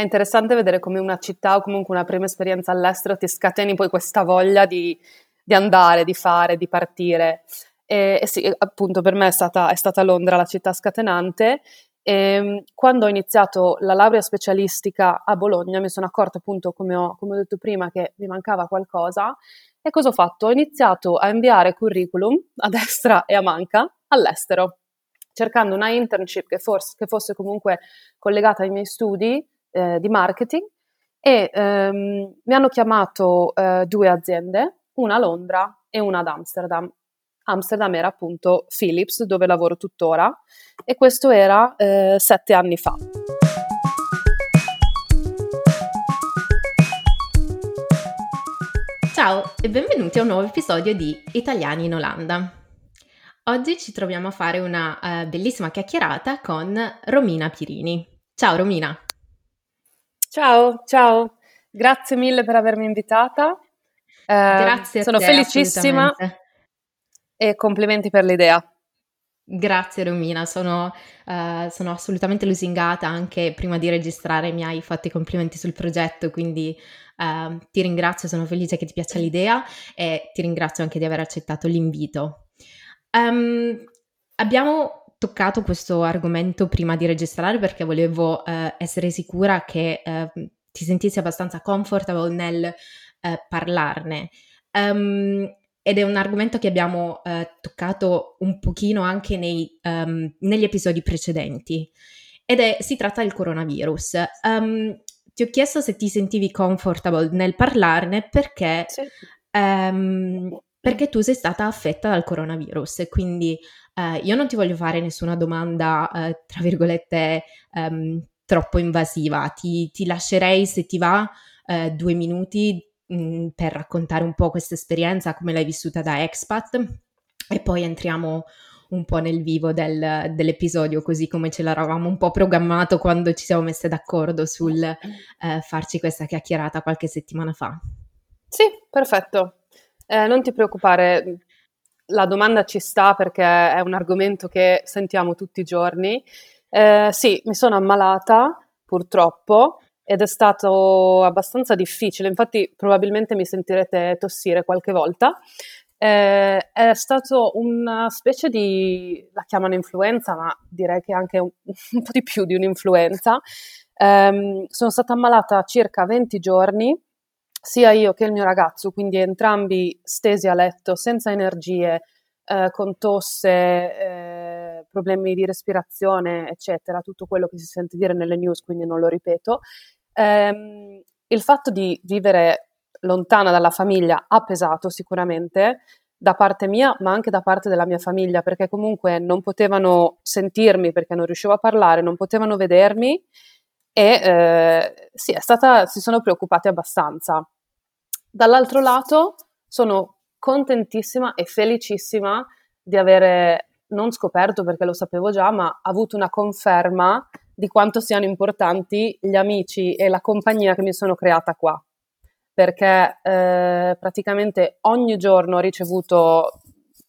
È interessante vedere come una città o comunque una prima esperienza all'estero ti scateni poi questa voglia di, di andare, di fare, di partire. E, e, sì, appunto per me è stata, è stata Londra la città scatenante. E, ehm, quando ho iniziato la laurea specialistica a Bologna mi sono accorta appunto, come ho, come ho detto prima, che mi mancava qualcosa. E cosa ho fatto? Ho iniziato a inviare curriculum a destra e a manca all'estero, cercando una internship che, forse, che fosse comunque collegata ai miei studi eh, di marketing e ehm, mi hanno chiamato eh, due aziende, una a Londra e una ad Amsterdam. Amsterdam era appunto Philips, dove lavoro tuttora, e questo era eh, sette anni fa. Ciao e benvenuti a un nuovo episodio di Italiani in Olanda. Oggi ci troviamo a fare una uh, bellissima chiacchierata con Romina Pirini. Ciao Romina! Ciao, ciao, grazie mille per avermi invitata. Eh, grazie a sono te, felicissima e complimenti per l'idea. Grazie Romina, sono, uh, sono, assolutamente lusingata, anche prima di registrare mi hai fatto i complimenti sul progetto, quindi uh, ti ringrazio, sono felice che ti piaccia l'idea e ti ringrazio anche di aver accettato l'invito. Um, abbiamo toccato questo argomento prima di registrare perché volevo eh, essere sicura che eh, ti sentissi abbastanza comfortable nel eh, parlarne. Um, ed è un argomento che abbiamo eh, toccato un pochino anche nei, um, negli episodi precedenti. Ed è, si tratta del coronavirus. Um, ti ho chiesto se ti sentivi comfortable nel parlarne perché, sì. Perché tu sei stata affetta dal coronavirus quindi eh, io non ti voglio fare nessuna domanda, eh, tra virgolette, um, troppo invasiva. Ti, ti, lascerei, se ti va, eh, due minuti mh, mm, per raccontare un po' questa esperienza, come l'hai vissuta da expat, e poi entriamo un po' nel vivo del, dell'episodio, così come ce l'eravamo un po' programmato quando ci siamo messe d'accordo sul eh, farci questa chiacchierata qualche settimana fa. Sì, perfetto. Eh, non ti preoccupare, la domanda ci sta perché è un argomento che sentiamo tutti i giorni. Eh, sì, mi sono ammalata purtroppo ed è stato abbastanza difficile, infatti probabilmente mi sentirete tossire qualche volta. Eh, è stato una specie di, la chiamano influenza, ma direi che anche un, un po' di più di un'influenza. Eh, sono stata ammalata circa 20 giorni sia io che il mio ragazzo, quindi entrambi stesi a letto, senza energie, eh, con tosse, eh, problemi di respirazione, eccetera, tutto quello che si sente dire nelle news, quindi non lo ripeto. Eh, il fatto di vivere lontana dalla famiglia ha pesato sicuramente da parte mia, ma anche da parte della mia famiglia, perché comunque non potevano sentirmi perché non riuscivo a parlare, non potevano vedermi e eh, sì, stata, si sono preoccupati abbastanza. Dall'altro lato sono contentissima e felicissima di avere non scoperto perché lo sapevo già, ma avuto una conferma di quanto siano importanti gli amici e la compagnia che mi sono creata qua. Perché eh, praticamente ogni giorno ho ricevuto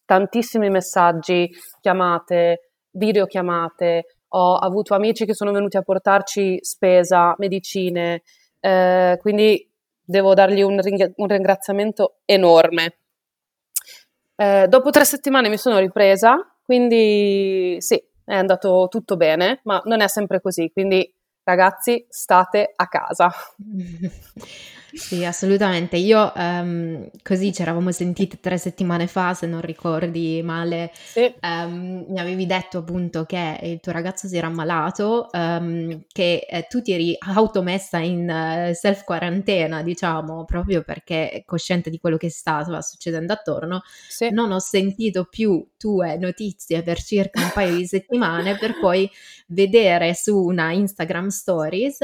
tantissimi messaggi, chiamate, videochiamate, ho avuto amici che sono venuti a portarci spesa, medicine, eh, quindi devo dargli un, ring- un ringraziamento enorme. Eh, dopo tre settimane mi sono ripresa, quindi sì, è andato tutto bene, ma non è sempre così, quindi ragazzi state a casa. Sì, assolutamente. Io um, così ci eravamo sentite tre settimane fa, se non ricordi male, sì. um, mi avevi detto appunto che il tuo ragazzo si era ammalato, um, che eh, tu ti eri automessa in uh, self-quarantena, diciamo, proprio perché cosciente di quello che stava succedendo attorno. Sì. Non ho sentito più tue notizie per circa un paio di settimane per poi vedere su una Instagram Stories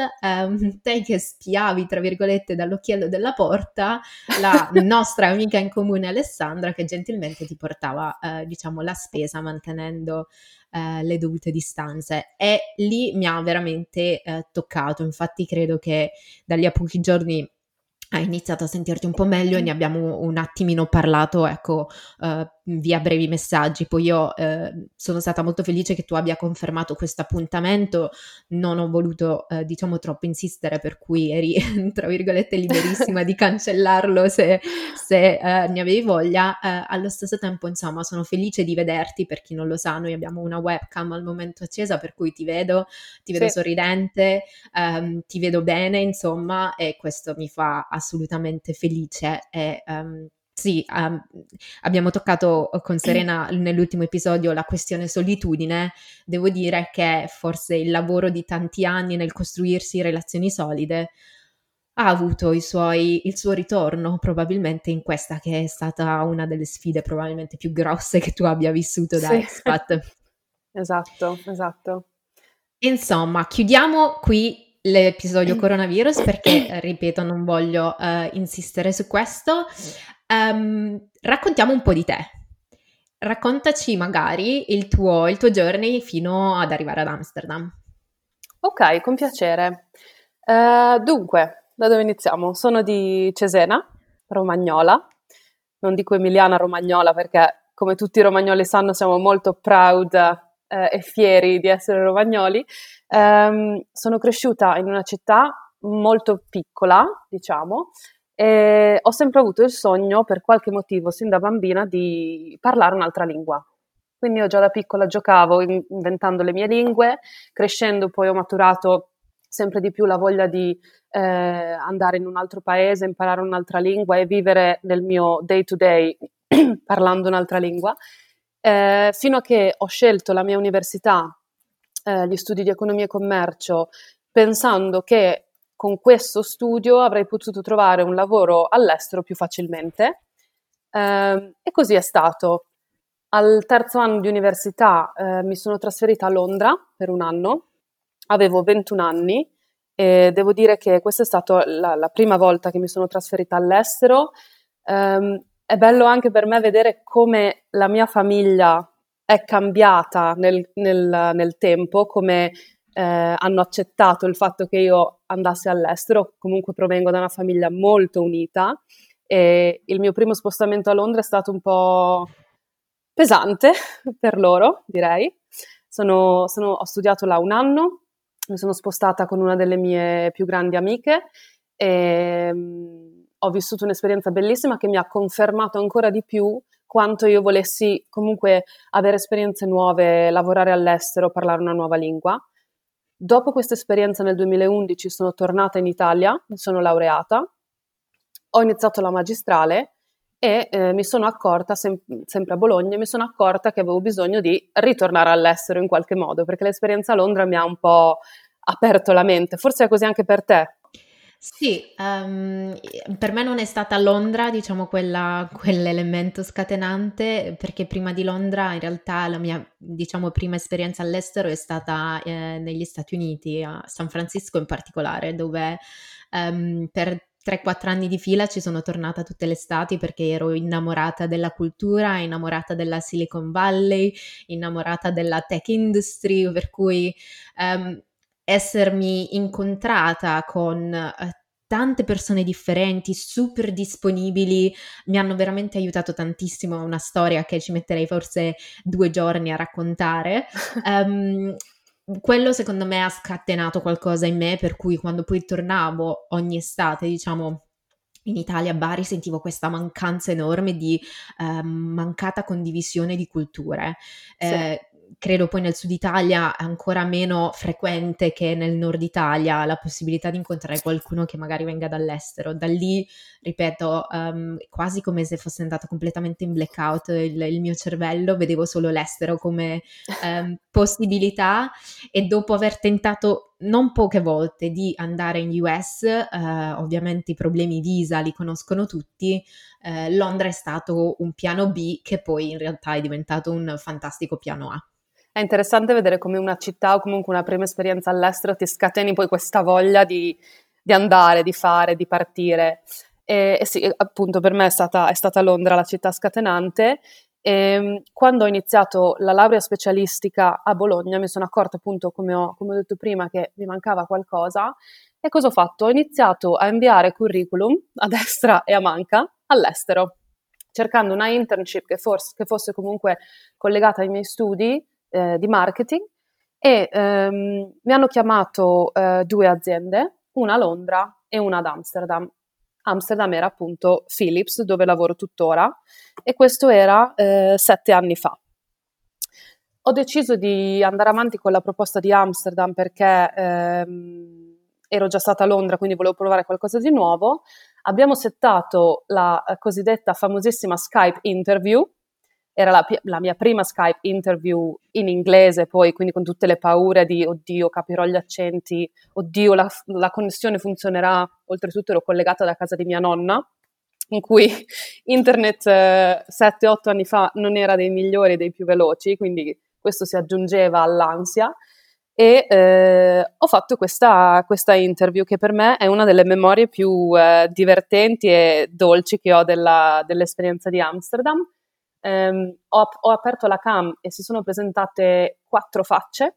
te che spiavi, tra virgolette, dallo all'occhiello della porta la nostra amica in comune Alessandra che gentilmente ti portava, eh, diciamo, la spesa mantenendo eh, le dovute distanze. E lì mi ha veramente eh, toccato, infatti credo che da lì a pochi giorni hai iniziato a sentirti un po' meglio e ne abbiamo un attimino parlato, ecco, uh, via brevi messaggi. Poi io eh, sono stata molto felice che tu abbia confermato questo appuntamento, non ho voluto eh, diciamo troppo insistere, per cui eri tra virgolette liberissima di cancellarlo se, se eh, ne avevi voglia. Eh, allo stesso tempo, insomma, sono felice di vederti, per chi non lo sa, noi abbiamo una webcam al momento accesa, per cui ti vedo, ti vedo sì. sorridente, ehm, ti vedo bene, insomma, e questo mi fa assolutamente felice. E, um, sì, um, abbiamo toccato con Serena nell'ultimo episodio la questione solitudine. Devo dire che forse il lavoro di tanti anni nel costruirsi relazioni solide ha avuto suoi, il suo ritorno probabilmente in questa che è stata una delle sfide probabilmente più grosse che tu abbia vissuto da sì. expat. esatto, esatto. Insomma, chiudiamo qui l'episodio coronavirus perché, ripeto, non voglio uh, insistere su questo. Um, raccontiamo un po' di te. Raccontaci magari il tuo, il tuo journey fino ad arrivare ad Amsterdam. Ok, con piacere. Uh, dunque, da dove iniziamo? Sono di Cesena, romagnola. Non dico emiliana romagnola perché, come tutti i romagnoli sanno, siamo molto proud eh, e fieri di essere romagnoli. Um, sono cresciuta in una città molto piccola, diciamo, e ho sempre avuto il sogno, per qualche motivo, sin da bambina, di parlare un'altra lingua. Quindi io già da piccola giocavo inventando le mie lingue, crescendo poi ho maturato sempre di più la voglia di eh, andare in un altro paese, imparare un'altra lingua e vivere nel mio day to day parlando un'altra lingua eh, fino a che ho scelto la mia università, eh, gli studi di economia e commercio, pensando che con questo studio avrei potuto trovare un lavoro all'estero più facilmente. Eh, e così è stato. Al terzo anno di università eh, mi sono trasferita a Londra per un anno, avevo 21 anni e devo dire che questa è stata la, la prima volta che mi sono trasferita all'estero. Um, è bello anche per me vedere come la mia famiglia è cambiata nel, nel, nel tempo, come eh, hanno accettato il fatto che io andassi all'estero, comunque provengo da una famiglia molto unita e il mio primo spostamento a Londra è stato un po' pesante per loro, direi. Sono, sono, ho studiato là un anno, mi sono spostata con una delle mie più grandi amiche e ho vissuto un'esperienza bellissima che mi ha confermato ancora di più quanto io volessi comunque avere esperienze nuove, lavorare all'estero, parlare una nuova lingua. Dopo questa esperienza nel 2011 sono tornata in Italia, mi sono laureata, ho iniziato la magistrale e eh, mi sono accorta, sem- sempre a Bologna, mi sono accorta che avevo bisogno di ritornare all'estero in qualche modo, perché l'esperienza a Londra mi ha un po' aperto la mente. Forse è così anche per te. Sì, um, per me non è stata Londra, diciamo, quella, quell'elemento scatenante, perché prima di Londra in realtà la mia, diciamo, prima esperienza all'estero è stata eh, negli Stati Uniti, a San Francisco in particolare, dove um, per 3-4 anni di fila ci sono tornata tutte le estati perché ero innamorata della cultura, innamorata della Silicon Valley, innamorata della tech industry, per cui um, essermi incontrata con eh, tante persone differenti, super disponibili, mi hanno veramente aiutato tantissimo. È una storia che ci metterei forse due giorni a raccontare. Um, quello secondo me ha scatenato qualcosa in me, per cui quando poi tornavo ogni estate, diciamo, in Italia a Bari sentivo questa mancanza enorme di eh, mancata condivisione di culture. Eh, credo poi nel sud Italia è ancora meno frequente che nel nord Italia la possibilità di incontrare qualcuno che magari venga dall'estero. Da lì, ripeto, um, quasi come se fosse andato completamente in blackout il, il mio cervello, vedevo solo l'estero come um, possibilità e dopo aver tentato non poche volte di andare in US, uh, ovviamente i problemi visa li conoscono tutti, uh, Londra è stato un piano B che poi in realtà è diventato un fantastico piano A. È interessante vedere come una città o comunque una prima esperienza all'estero ti scateni poi questa voglia di, di andare, di fare, di partire. E, e, sì, appunto per me è stata, è stata Londra la città scatenante. E, ehm, quando ho iniziato la laurea specialistica a Bologna mi sono accorta appunto, come ho, come ho detto prima, che mi mancava qualcosa. E cosa ho fatto? Ho iniziato a inviare curriculum a destra e a manca all'estero. cercando una internship che, forse, che fosse comunque collegata ai miei studi eh, di marketing e ehm, mi hanno chiamato eh, due aziende, una a Londra e una ad Amsterdam. Amsterdam era appunto Philips, dove lavoro tuttora, e questo era eh, sette anni fa. Ho deciso di andare avanti con la proposta di Amsterdam perché ehm, ero già stata a Londra, quindi volevo provare qualcosa di nuovo. Abbiamo settato la cosiddetta famosissima Skype interview, era la, la, mia prima Skype interview in inglese, poi quindi con tutte le paure di oddio, capirò gli accenti, oddio, la, la connessione funzionerà. Oltretutto ero collegata da casa di mia nonna, in cui internet eh, 7-8 anni fa non era dei migliori, dei più veloci, quindi questo si aggiungeva all'ansia. E eh, ho fatto questa, questa, interview che per me è una delle memorie più eh, divertenti e dolci che ho della, dell'esperienza di Amsterdam ehm, ho, ho, aperto la cam e si sono presentate quattro facce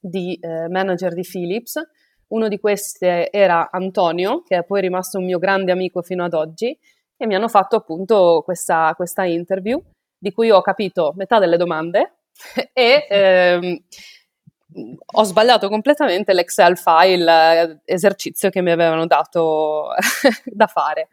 di eh, manager di Philips. Uno di queste era Antonio, che è poi rimasto un mio grande amico fino ad oggi, e mi hanno fatto appunto questa, questa interview di cui ho capito metà delle domande e ehm, ho sbagliato completamente l'Excel file eh, esercizio che mi avevano dato da fare.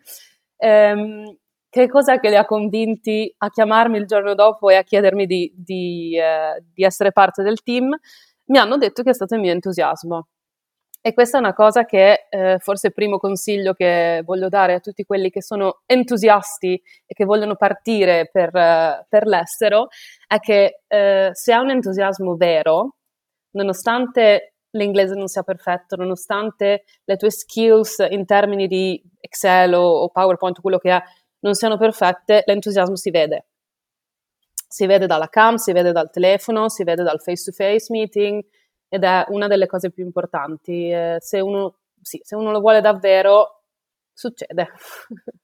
Ehm, che cosa che li ha convinti a chiamarmi il giorno dopo e a chiedermi di, di, eh, di essere parte del team? Mi hanno detto che è stato il mio entusiasmo. E questa è una cosa che eh, forse il primo consiglio che voglio dare a tutti quelli che sono entusiasti e che vogliono partire per, uh, per l'estero, è che uh, se ha un entusiasmo vero, nonostante l'inglese non sia perfetto, nonostante le tue skills in termini di Excel o, o PowerPoint, quello che è, non siano perfette, l'entusiasmo si vede. Si vede dalla cam, si vede dal telefono, si vede dal face-to-face meeting ed è una delle cose più importanti. Eh, se, uno, sì, se uno lo vuole davvero, succede.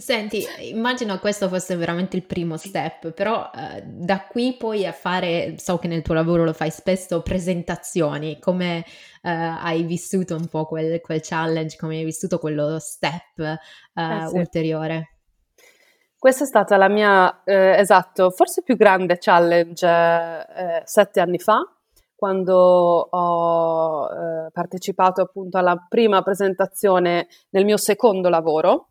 Senti, immagino questo fosse veramente il primo step, però eh, da qui poi a fare, so che nel tuo lavoro lo fai spesso, presentazioni, come eh, hai vissuto un po' quel, quel, challenge, come hai vissuto quello step eh, eh sì. ulteriore? Questa è stata la mia, eh, esatto, forse più grande challenge eh, sette anni fa, quando ho partecipato appunto alla prima presentazione nel mio secondo lavoro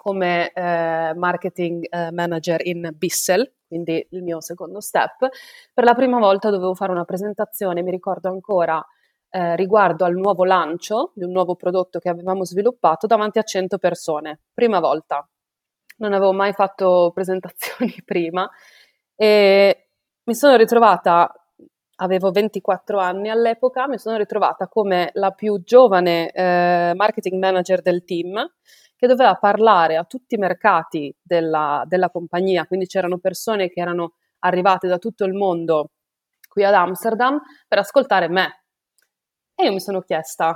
come eh, marketing eh, manager in Bissell, quindi il mio secondo step. Per la prima volta dovevo fare una presentazione, mi ricordo ancora, eh, riguardo al nuovo lancio di un nuovo prodotto che avevamo sviluppato davanti a 100 persone. Prima volta. Non avevo mai fatto presentazioni prima e mi sono ritrovata avevo 24 anni all'epoca, mi sono ritrovata come la più giovane eh, marketing manager del team che doveva parlare a tutti i mercati della, della compagnia, quindi c'erano persone che erano arrivate da tutto il mondo qui ad Amsterdam per ascoltare me. E io mi sono chiesta,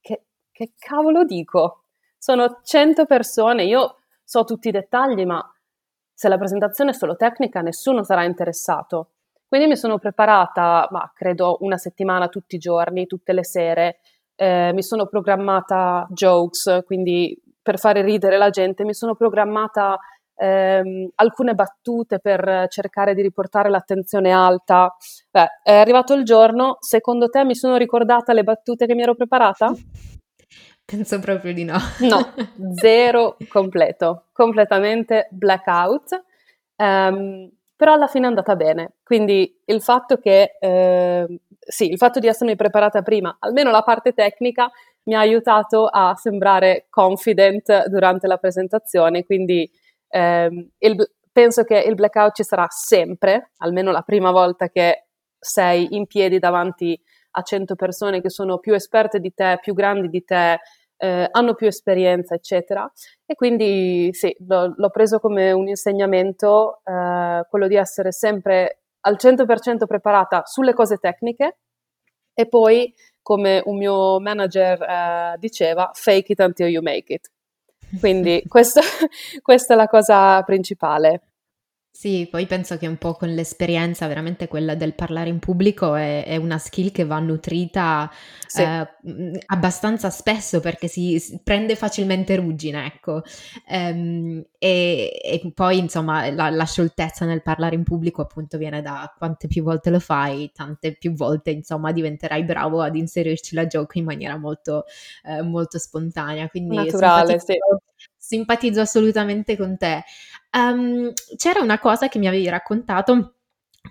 che, che cavolo dico? Sono 100 persone, io so tutti i dettagli, ma se la presentazione è solo tecnica nessuno sarà interessato. Quindi mi sono preparata, ma credo una settimana tutti i giorni, tutte le sere, eh, mi sono programmata jokes, quindi per fare ridere la gente, mi sono programmata ehm, alcune battute per cercare di riportare l'attenzione alta. Beh, è arrivato il giorno, secondo te mi sono ricordata le battute che mi ero preparata? Penso proprio di no. No, zero completo, completamente blackout. Um, però alla fine è andata bene. Quindi il fatto che, eh, sì, il fatto di essermi preparata prima, almeno la parte tecnica, mi ha aiutato a sembrare confident durante la presentazione, quindi ehm, il, penso che il blackout ci sarà sempre, almeno la prima volta che sei in piedi davanti a 100 persone che sono più esperte di te, più grandi di te, eh, hanno più esperienza, eccetera. E quindi sì, l'ho, l'ho preso come un insegnamento, eh, quello di essere sempre al 100% preparata sulle cose tecniche e poi come un mio manager eh, diceva, fake it until you make it. Quindi questo, questa è la cosa principale. Sì, poi penso che un po' con l'esperienza, veramente quella del parlare in pubblico è, è una skill che va nutrita Sì. eh, mh, abbastanza spesso perché si, si prende facilmente ruggine, ecco. Ehm, e, e poi, insomma, la, la scioltezza nel parlare in pubblico appunto viene da quante più volte lo fai, tante più volte, insomma, diventerai bravo ad inserirci la gioco in maniera molto, eh, molto spontanea. Quindi Naturale, simpatizzo, sì. simpatizzo assolutamente con te. Um, c'era una cosa che mi avevi raccontato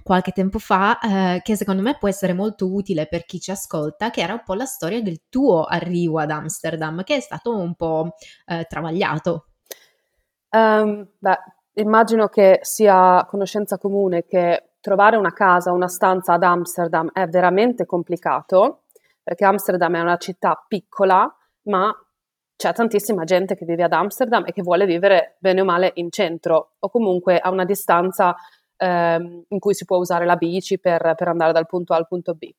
qualche tempo fa, eh, che secondo me può essere molto utile per chi ci ascolta, che era un po' la storia del tuo arrivo ad Amsterdam, che è stato un po' eh, travagliato. Um, beh, immagino che sia conoscenza comune che trovare una casa, una stanza ad Amsterdam è veramente complicato, perché Amsterdam è una città piccola, ma c'è tantissima gente che vive ad Amsterdam e che vuole vivere bene o male in centro o comunque a una distanza ehm, in cui si può usare la bici per, per, andare dal punto A al punto B.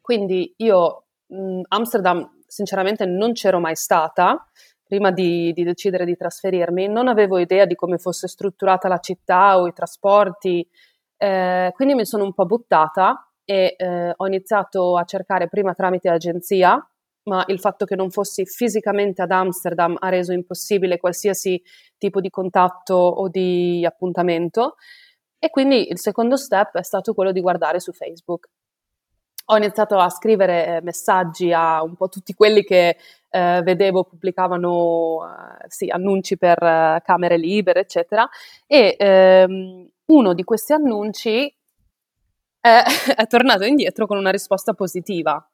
Quindi io mh, Amsterdam sinceramente non c'ero mai stata prima di, di, decidere di trasferirmi, non avevo idea di come fosse strutturata la città o i trasporti, eh, quindi mi sono un po' buttata e eh, ho iniziato a cercare prima tramite agenzia ma il fatto che non fossi fisicamente ad Amsterdam ha reso impossibile qualsiasi tipo di contatto o di appuntamento. E quindi il secondo step è stato quello di guardare su Facebook. Ho iniziato a scrivere eh, messaggi a un po' tutti quelli che eh, vedevo pubblicavano eh, sì, annunci per eh, camere libere, eccetera. E ehm, uno di questi annunci è, è tornato indietro con una risposta positiva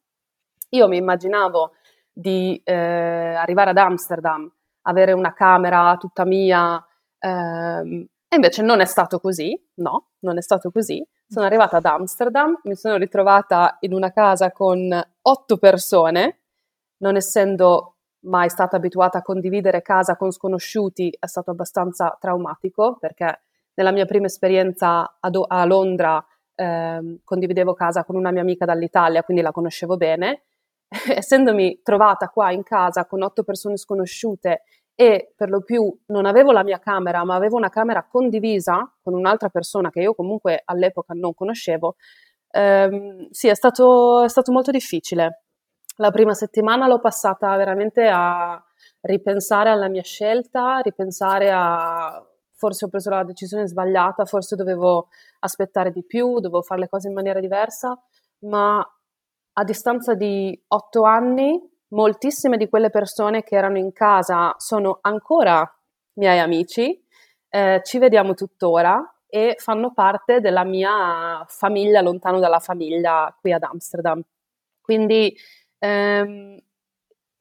io mi immaginavo di eh, arrivare ad Amsterdam, avere una camera tutta mia, ehm, e invece non è stato così, no, non è stato così. Sono arrivata ad Amsterdam, mi sono ritrovata in una casa con otto persone, non essendo mai stata abituata a condividere casa con sconosciuti, è stato abbastanza traumatico perché nella mia prima esperienza a, a Londra eh, condividevo casa con una mia amica dall'Italia, quindi la conoscevo bene essendomi trovata qua in casa con otto persone sconosciute e per lo più non avevo la mia camera, ma avevo una camera condivisa con un'altra persona che io comunque all'epoca non conoscevo, ehm, sì, è stato, è stato molto difficile. La prima settimana l'ho passata veramente a ripensare alla mia scelta, ripensare a forse ho preso la decisione sbagliata, forse dovevo aspettare di più, dovevo fare le cose in maniera diversa, ma a distanza di otto anni, moltissime di quelle persone che erano in casa sono ancora miei amici, eh, ci vediamo tuttora e fanno parte della mia famiglia lontano dalla famiglia qui ad Amsterdam. Quindi ehm,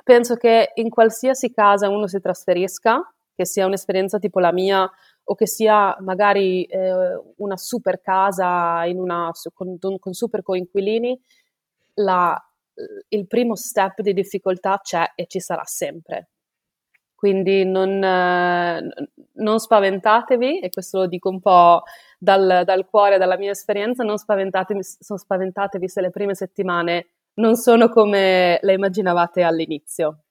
penso che in qualsiasi casa uno si trasferisca, che sia un'esperienza tipo la mia o che sia magari eh, una super casa una, con, con super coinquilini, la, il primo step di difficoltà c'è e ci sarà sempre. Quindi non, eh, non, spaventatevi, e questo lo dico un po' dal, dal cuore, dalla mia esperienza, non spaventatevi, spaventatevi se le prime settimane non sono come le immaginavate all'inizio.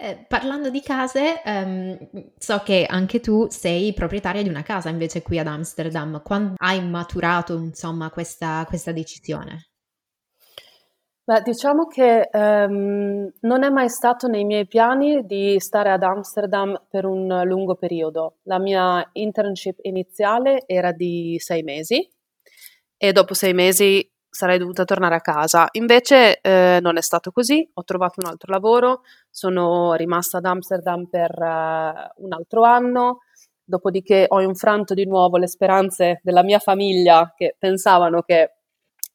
Eh, parlando di case, ehm, so che anche tu sei proprietaria di una casa invece qui ad Amsterdam. Quando hai maturato, insomma, questa, questa decisione? Beh, diciamo che ehm, non è mai stato nei miei piani di stare ad Amsterdam per un lungo periodo. La mia internship iniziale era di sei mesi e dopo sei mesi sarei dovuta tornare a casa. Invece eh, non è stato così, ho trovato un altro lavoro, sono rimasta ad Amsterdam per uh, un altro anno, dopodiché ho infranto di nuovo le speranze della mia famiglia che pensavano che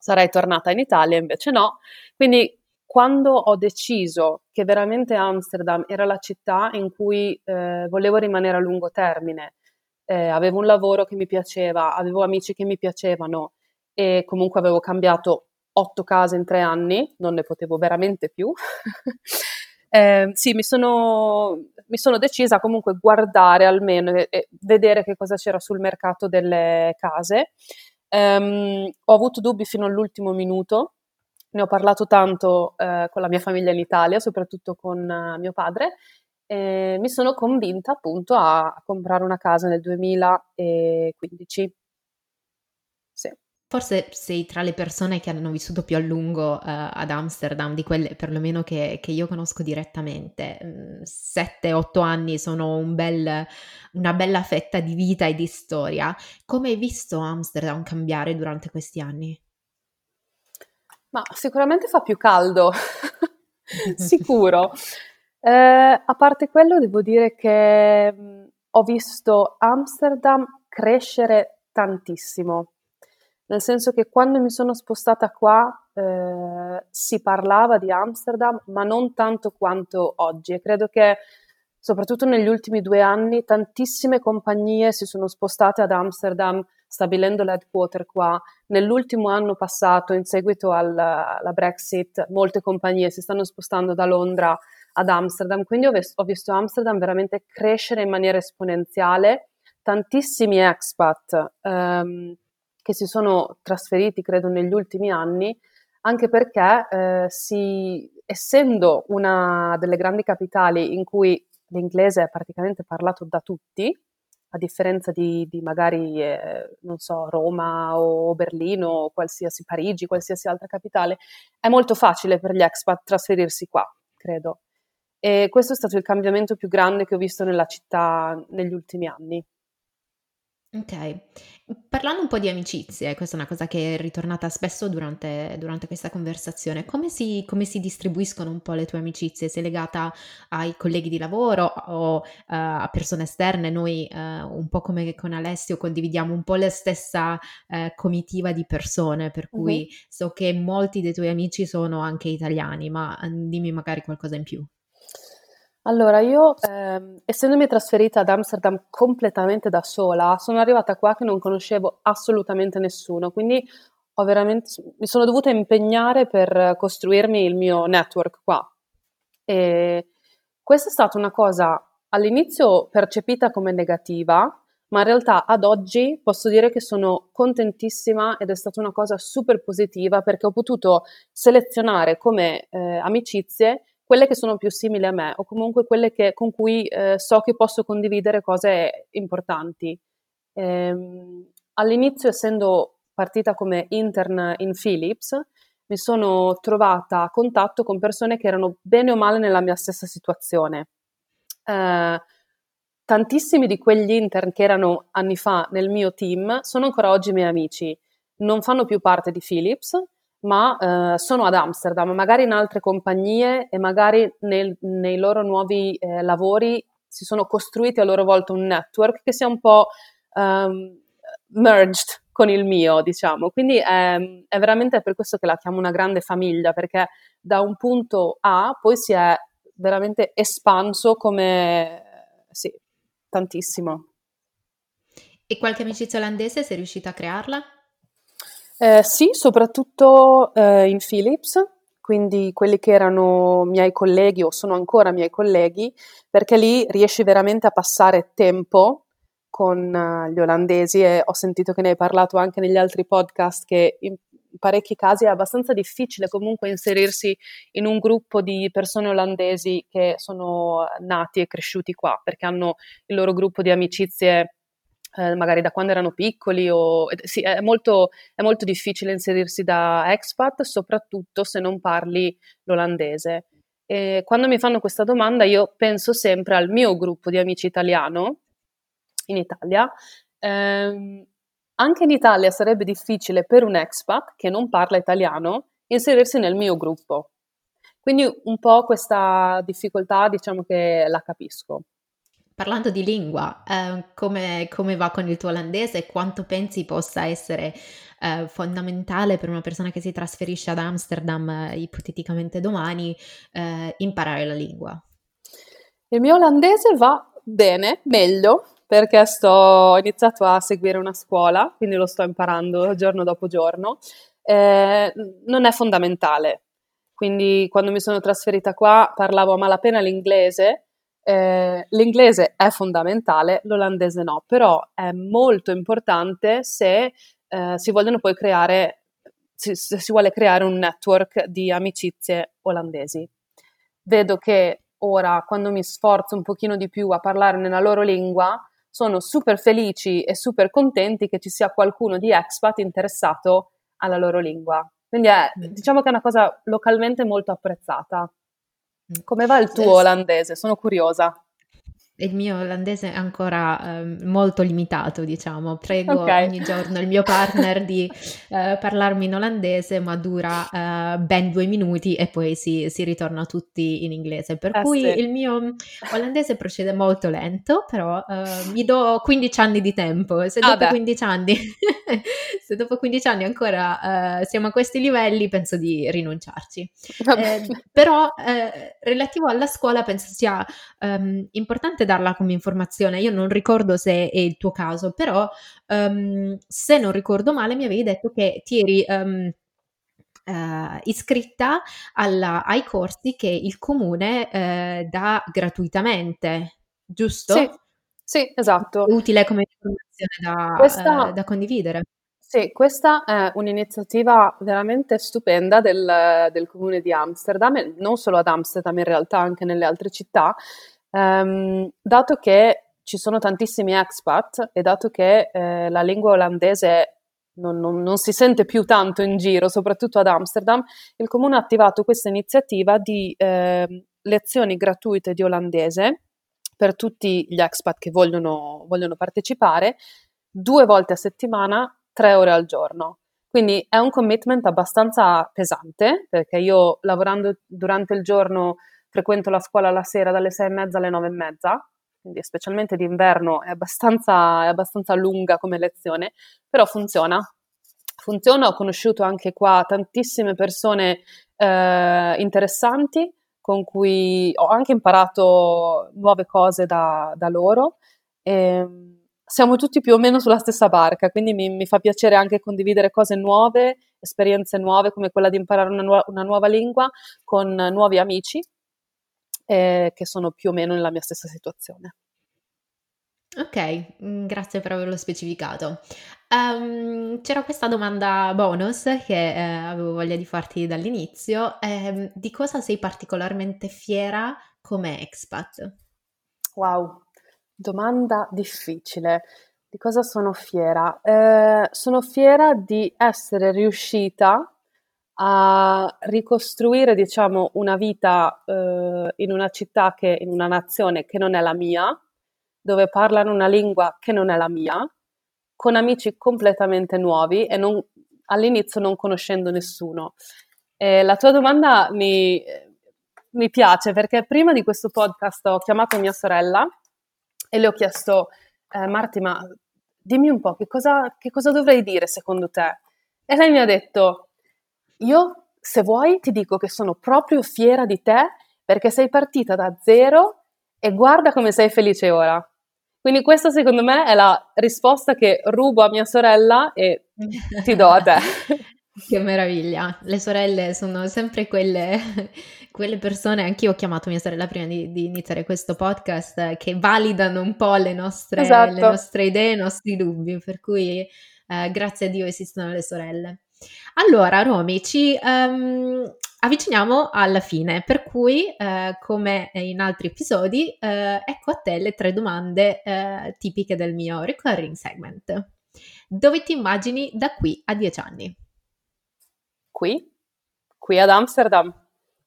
sarei tornata in Italia, invece no. Quindi quando ho deciso che veramente Amsterdam era la città in cui eh, volevo rimanere a lungo termine, eh, avevo un lavoro che mi piaceva, avevo amici che mi piacevano e comunque avevo cambiato otto case in tre anni, non ne potevo veramente più. eh, sì, mi sono, mi sono, decisa comunque guardare almeno e, e vedere che cosa c'era sul mercato delle case Um, ho avuto dubbi fino all'ultimo minuto, ne ho parlato tanto uh, con la mia famiglia in Italia, soprattutto con uh, mio padre, e mi sono convinta appunto a comprare una casa nel 2015. Forse sei tra le persone che hanno vissuto più a lungo uh, ad Amsterdam, di quelle perlomeno che, che io conosco direttamente. 7-8 mm, anni sono un bel, una bella fetta di vita e di storia. Come hai visto Amsterdam cambiare durante questi anni? Ma sicuramente fa più caldo, sicuro. Eh, a parte quello, devo dire che mm, ho visto Amsterdam crescere tantissimo nel senso che quando mi sono spostata qua eh, si parlava di Amsterdam, ma non tanto quanto oggi e credo che soprattutto negli ultimi due anni tantissime compagnie si sono spostate ad Amsterdam stabilendo l'headquarter qua. Nell'ultimo anno passato, in seguito alla, Brexit, molte compagnie si stanno spostando da Londra ad Amsterdam, quindi ho, ves- ho visto Amsterdam veramente crescere in maniera esponenziale, tantissimi expat. Um, che si sono trasferiti, credo, negli ultimi anni, anche perché eh, si, essendo una delle grandi capitali in cui l'inglese è praticamente parlato da tutti, a differenza di, di magari, eh, non so, Roma o Berlino o qualsiasi Parigi, qualsiasi altra capitale, è molto facile per gli expat trasferirsi qua, credo. E questo è stato il cambiamento più grande che ho visto nella città negli ultimi anni. Ok. Parlando un po' di amicizie, questa è una cosa che è ritornata spesso durante, durante questa conversazione, come si, come si, distribuiscono un po' le tue amicizie? Sei legata ai colleghi di lavoro o uh, a persone esterne? Noi, uh, un po' come con Alessio, condividiamo un po' la stessa uh, comitiva di persone, per cui uh-huh. so che molti dei tuoi amici sono anche italiani, ma dimmi magari qualcosa in più. Allora, io ehm, essendomi trasferita ad Amsterdam completamente da sola, sono arrivata qua che non conoscevo assolutamente nessuno, quindi ho veramente, mi sono dovuta impegnare per costruirmi il mio network qua. E questa è stata una cosa all'inizio percepita come negativa, ma in realtà ad oggi posso dire che sono contentissima ed è stata una cosa super positiva perché ho potuto selezionare come eh, amicizie quelle che sono più simili a me o comunque quelle che, con cui eh, so che posso condividere cose importanti. Ehm, all'inizio, essendo partita come intern in Philips, mi sono trovata a contatto con persone che erano bene o male nella mia stessa situazione. Eh, tantissimi di quegli intern che erano anni fa nel mio team sono ancora oggi miei amici. Non fanno più parte di Philips, ma eh, sono ad Amsterdam, magari in altre compagnie e magari nel, nei loro nuovi eh, lavori si sono costruiti a loro volta un network che sia un po' um, merged con il mio, diciamo. Quindi è, è, veramente per questo che la chiamo una grande famiglia, perché da un punto A poi si è veramente espanso come, sì, tantissimo. E qualche amicizia olandese sei riuscita a crearla? Eh, sì, soprattutto eh, in Philips, quindi quelli che erano miei colleghi o sono ancora miei colleghi, perché lì riesci veramente a passare tempo con uh, gli olandesi e ho sentito che ne hai parlato anche negli altri podcast che in parecchi casi è abbastanza difficile comunque inserirsi in un gruppo di persone olandesi che sono nati e cresciuti qua perché hanno il loro gruppo di amicizie eh, magari da quando erano piccoli o sì, è molto, è molto difficile inserirsi da expat, soprattutto se non parli l'olandese. E quando mi fanno questa domanda io penso sempre al mio gruppo di amici italiano in Italia. Eh, anche in Italia sarebbe difficile per un expat che non parla italiano inserirsi nel mio gruppo. Quindi un po' questa difficoltà diciamo che la capisco. Parlando di lingua, eh, come, come, va con il tuo olandese quanto pensi possa essere eh, fondamentale per una persona che si trasferisce ad Amsterdam eh, ipoteticamente domani eh, imparare la lingua? Il mio olandese va bene, meglio, perché sto, ho iniziato a seguire una scuola, quindi lo sto imparando giorno dopo giorno. Eh, non è fondamentale, quindi quando mi sono trasferita qua parlavo a malapena l'inglese eh, l'inglese è fondamentale, l'olandese no, però è molto importante se eh, si vogliono poi creare, se, se si vuole creare un network di amicizie olandesi. Vedo che ora, quando mi sforzo un pochino di più a parlare nella loro lingua, sono super felici e super contenti che ci sia qualcuno di expat interessato alla loro lingua. Quindi è, mm. diciamo che è una cosa localmente molto apprezzata. Come va il tuo olandese? Sono curiosa il mio olandese è ancora eh, molto limitato, diciamo. Prego okay. ogni giorno il mio partner di eh, parlarmi in olandese, ma dura eh, ben due minuti e poi si, si, ritorna tutti in inglese. Per eh, cui sì. il mio olandese procede molto lento, però eh, mi do 15 anni di tempo. Se dopo, ah 15, anni, se dopo 15 anni ancora eh, siamo a questi livelli, penso di rinunciarci. però relativo alla scuola penso sia um, importante darla come informazione. Io non ricordo se è il tuo caso, però um, se non ricordo male mi avevi detto che ti eri um, uh, iscritta alla, ai corsi che il comune uh, dà gratuitamente, giusto? Sì, sì esatto. Utile come informazione da, Questa... uh, da condividere. Sì, questa è un'iniziativa veramente stupenda del, del, comune di Amsterdam, non solo ad Amsterdam, in realtà anche nelle altre città, ehm, dato che ci sono tantissimi expat e dato che eh, la lingua olandese non, non, non, si sente più tanto in giro, soprattutto ad Amsterdam, il comune ha attivato questa iniziativa di eh, lezioni gratuite di olandese per tutti gli expat che vogliono, vogliono partecipare, due volte a settimana tre ore al giorno. Quindi è un commitment abbastanza pesante, perché io lavorando durante il giorno frequento la scuola la sera dalle sei e mezza alle nove e mezza, quindi specialmente d'inverno è abbastanza, è abbastanza lunga come lezione, però funziona. Funziona, ho conosciuto anche qua tantissime persone eh, interessanti con cui ho anche imparato nuove cose da, da loro. E, ehm, siamo tutti più o meno sulla stessa barca, quindi mi, mi, fa piacere anche condividere cose nuove, esperienze nuove come quella di imparare una, nu- una nuova lingua con nuovi amici eh, che sono più o meno nella mia stessa situazione. Ok, mm, grazie per averlo specificato. Um, c'era questa domanda bonus che eh, avevo voglia di farti dall'inizio. Eh, di cosa sei particolarmente fiera come expat? Wow, Domanda difficile. Di cosa sono fiera? Eh, sono fiera di essere riuscita a ricostruire, diciamo, una vita eh, in una città che, in una nazione che non è la mia, dove parlano una lingua che non è la mia, con amici completamente nuovi e non, all'inizio non conoscendo nessuno. Eh, la tua domanda mi, mi piace perché prima di questo podcast ho chiamato mia sorella e le ho chiesto, eh, Marti, ma dimmi un po' che cosa, che cosa dovrei dire secondo te? E lei mi ha detto, io se vuoi ti dico che sono proprio fiera di te perché sei partita da zero e guarda come sei felice ora. Quindi questa secondo me è la risposta che rubo a mia sorella e ti do a te. Che meraviglia, le sorelle sono sempre quelle, quelle persone, anch'io ho chiamato mia sorella prima di, di iniziare questo podcast, che validano un po' le nostre, esatto. le nostre idee, i nostri dubbi, per cui eh, grazie a Dio esistono le sorelle. Allora, Romy, ci um, avviciniamo alla fine, per cui, eh, come in altri episodi, eh, ecco a te le tre domande eh, tipiche del mio recurring segment. Dove ti immagini da qui a dieci anni? qui, qui ad Amsterdam.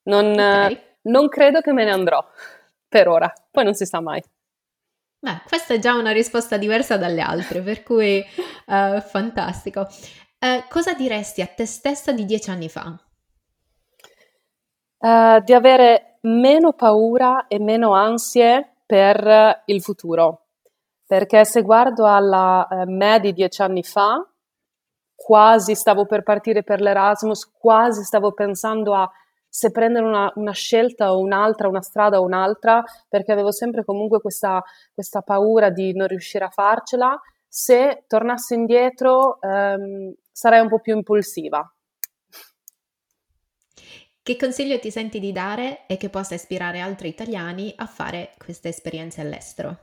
Non, okay. non credo che me ne andrò per ora, poi non si sa mai. Beh, questa è già una risposta diversa dalle altre, per cui uh, fantastico. Uh, cosa diresti a te stessa di dieci anni fa? Uh, di avere meno paura e meno ansie per il futuro. Perché se guardo alla me di dieci anni fa, quasi stavo per partire per l'Erasmus, quasi stavo pensando a se prendere una, una, scelta o un'altra, una strada o un'altra, perché avevo sempre comunque questa, questa paura di non riuscire a farcela. Se tornassi indietro ehm, sarei un po' più impulsiva. Che consiglio ti senti di dare e che possa ispirare altri italiani a fare queste esperienze all'estero?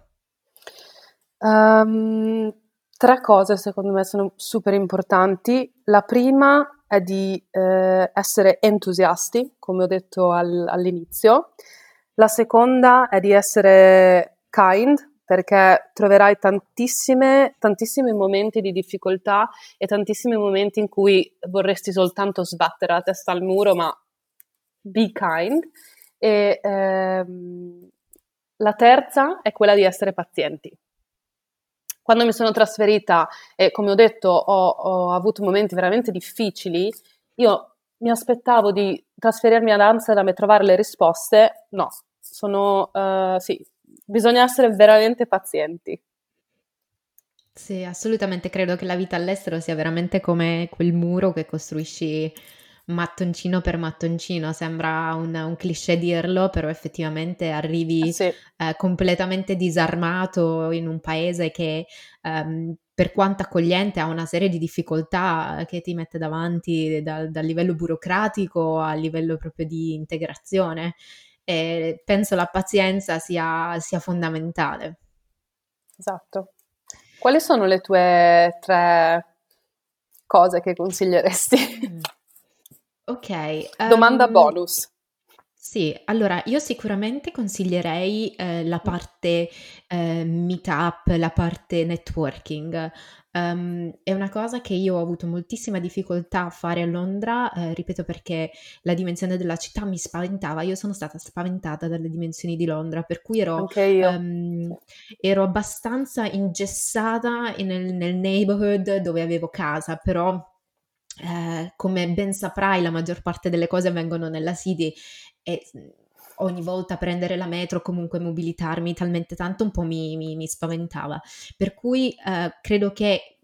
Um, Tre cose secondo me sono super importanti. La prima è di eh, essere entusiasti, come ho detto al, all'inizio. La seconda è di essere kind, perché troverai tantissime, tantissimi momenti di difficoltà e tantissimi momenti in cui vorresti soltanto sbattere la testa al muro, ma be kind. E ehm, la terza è quella di essere pazienti. Quando mi sono trasferita e come ho detto ho, ho avuto momenti veramente difficili, io mi aspettavo di trasferirmi ad Amsterdam e trovare le risposte, no, sono, uh, sì, bisogna essere veramente pazienti. Sì, assolutamente credo che la vita all'estero sia veramente come quel muro che costruisci mattoncino per mattoncino. Sembra un, un cliché dirlo, però effettivamente arrivi sì. eh, completamente disarmato in un paese che ehm, per quanto accogliente ha una serie di difficoltà che ti mette davanti dal, dal livello burocratico a livello proprio di integrazione e penso la pazienza sia, sia fondamentale. Esatto. Quali sono le tue tre cose che consiglieresti? Mm. Ok. Um, Domanda bonus. Sì, allora io sicuramente consiglierei eh, la parte eh, meetup, la parte networking. Um, è una cosa che io ho avuto moltissima difficoltà a fare a Londra, eh, ripeto perché la dimensione della città mi spaventava, io sono stata spaventata dalle dimensioni di Londra, per cui ero, um, ero abbastanza ingessata nel, nel neighborhood dove avevo casa, però eh, come ben saprai la maggior parte delle cose avvengono nella city e ogni volta prendere la metro, comunque mobilitarmi talmente tanto un po' mi, mi, mi spaventava. Per cui eh, credo che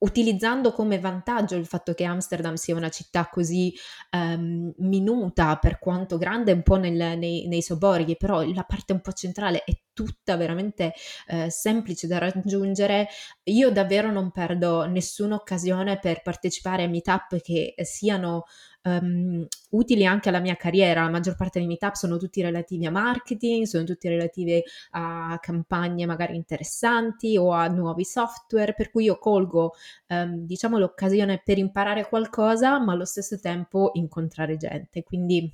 utilizzando come vantaggio il fatto che Amsterdam sia una città così um, minuta per quanto grande un po' nel, nei, nei, sobborghi, però la parte un po' centrale è tutta veramente eh, semplice da raggiungere, io davvero non perdo nessuna occasione per partecipare a meetup che siano um, utili anche alla mia carriera. La maggior parte dei meetup sono tutti relativi a marketing, sono tutti relativi a campagne magari interessanti o a nuovi software, per cui io colgo um, diciamo l'occasione per imparare qualcosa, ma allo stesso tempo incontrare gente. Quindi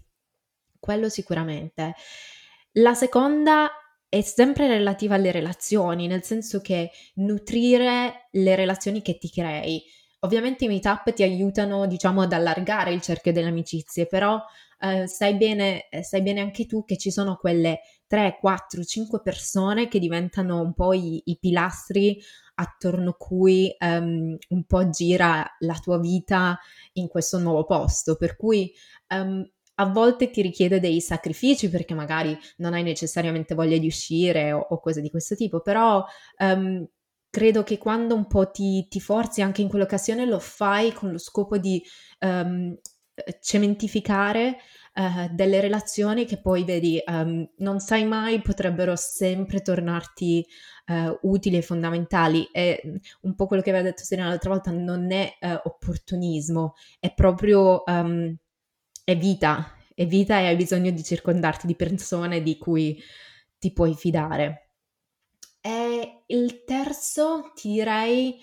quello sicuramente. La seconda è sempre relativa alle relazioni, nel senso che nutrire le relazioni che ti crei. Ovviamente i meetup ti aiutano, diciamo, ad allargare il cerchio delle amicizie, però eh, sai, bene, eh, sai bene anche tu che ci sono quelle 3, 4, 5 persone che diventano un po' i, i pilastri attorno cui um, un po' gira la tua vita in questo nuovo posto. Per cui um, a volte ti richiede dei sacrifici perché magari non hai necessariamente voglia di uscire o, o cose di questo tipo, però um, credo che quando un po' ti, ti, forzi anche in quell'occasione lo fai con lo scopo di um, cementificare uh, delle relazioni che poi vedi, um, non sai mai, potrebbero sempre tornarti uh, utili e fondamentali. E un po' quello che aveva detto Serena l'altra volta non è uh, opportunismo, è proprio um, è vita, è vita e hai bisogno di circondarti di persone di cui ti puoi fidare. E il terzo ti direi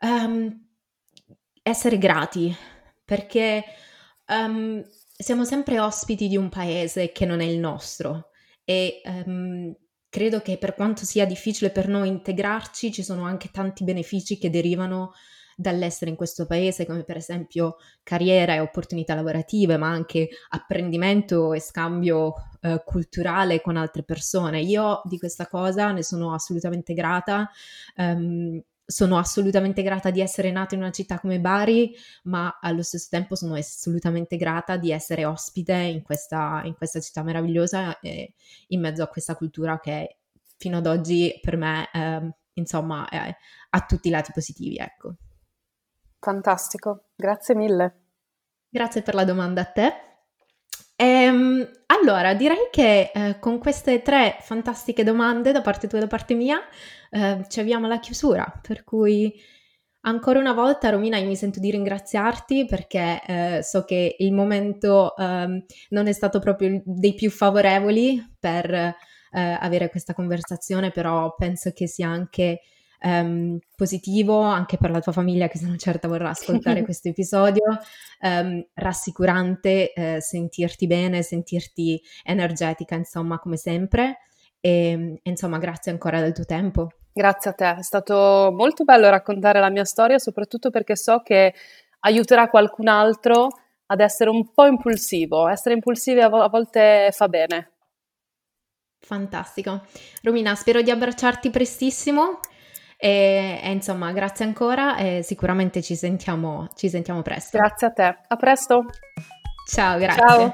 um, essere grati, perché um, siamo sempre ospiti di un paese che non è il nostro e um, credo che per quanto sia difficile per noi integrarci, ci sono anche tanti benefici che derivano dall'essere in questo paese, come per esempio carriera e opportunità lavorative, ma anche apprendimento e scambio eh, culturale con altre persone. Io di questa cosa ne sono assolutamente grata. Um, sono assolutamente grata di essere nata in una città come Bari, ma allo stesso tempo sono assolutamente grata di essere ospite in questa, in questa città meravigliosa e in mezzo a questa cultura che fino ad oggi per me, eh, insomma, ha tutti i lati positivi, ecco. Fantastico, grazie mille. Grazie per la domanda a te. Ehm, allora, direi che eh, con queste tre fantastiche domande da parte tua e da parte mia eh, ci avviamo alla chiusura, per cui ancora una volta Romina io mi sento di ringraziarti perché eh, so che il momento ehm, non è stato proprio dei più favorevoli per eh, avere questa conversazione, però penso che sia anche um, positivo anche per la tua famiglia che sono certa vorrà ascoltare questo episodio, um, rassicurante eh, sentirti bene, sentirti energetica, insomma, come sempre. E, insomma, grazie ancora del tuo tempo. Grazie a te, è stato molto bello raccontare la mia storia, soprattutto perché so che aiuterà qualcun altro ad essere un po' impulsivo. Essere impulsivi a, vo- a volte fa bene. Fantastico. Romina, spero di abbracciarti prestissimo e, e, insomma, grazie ancora e sicuramente ci sentiamo, ci sentiamo presto. Grazie a te. A presto. Ciao, grazie. Ciao.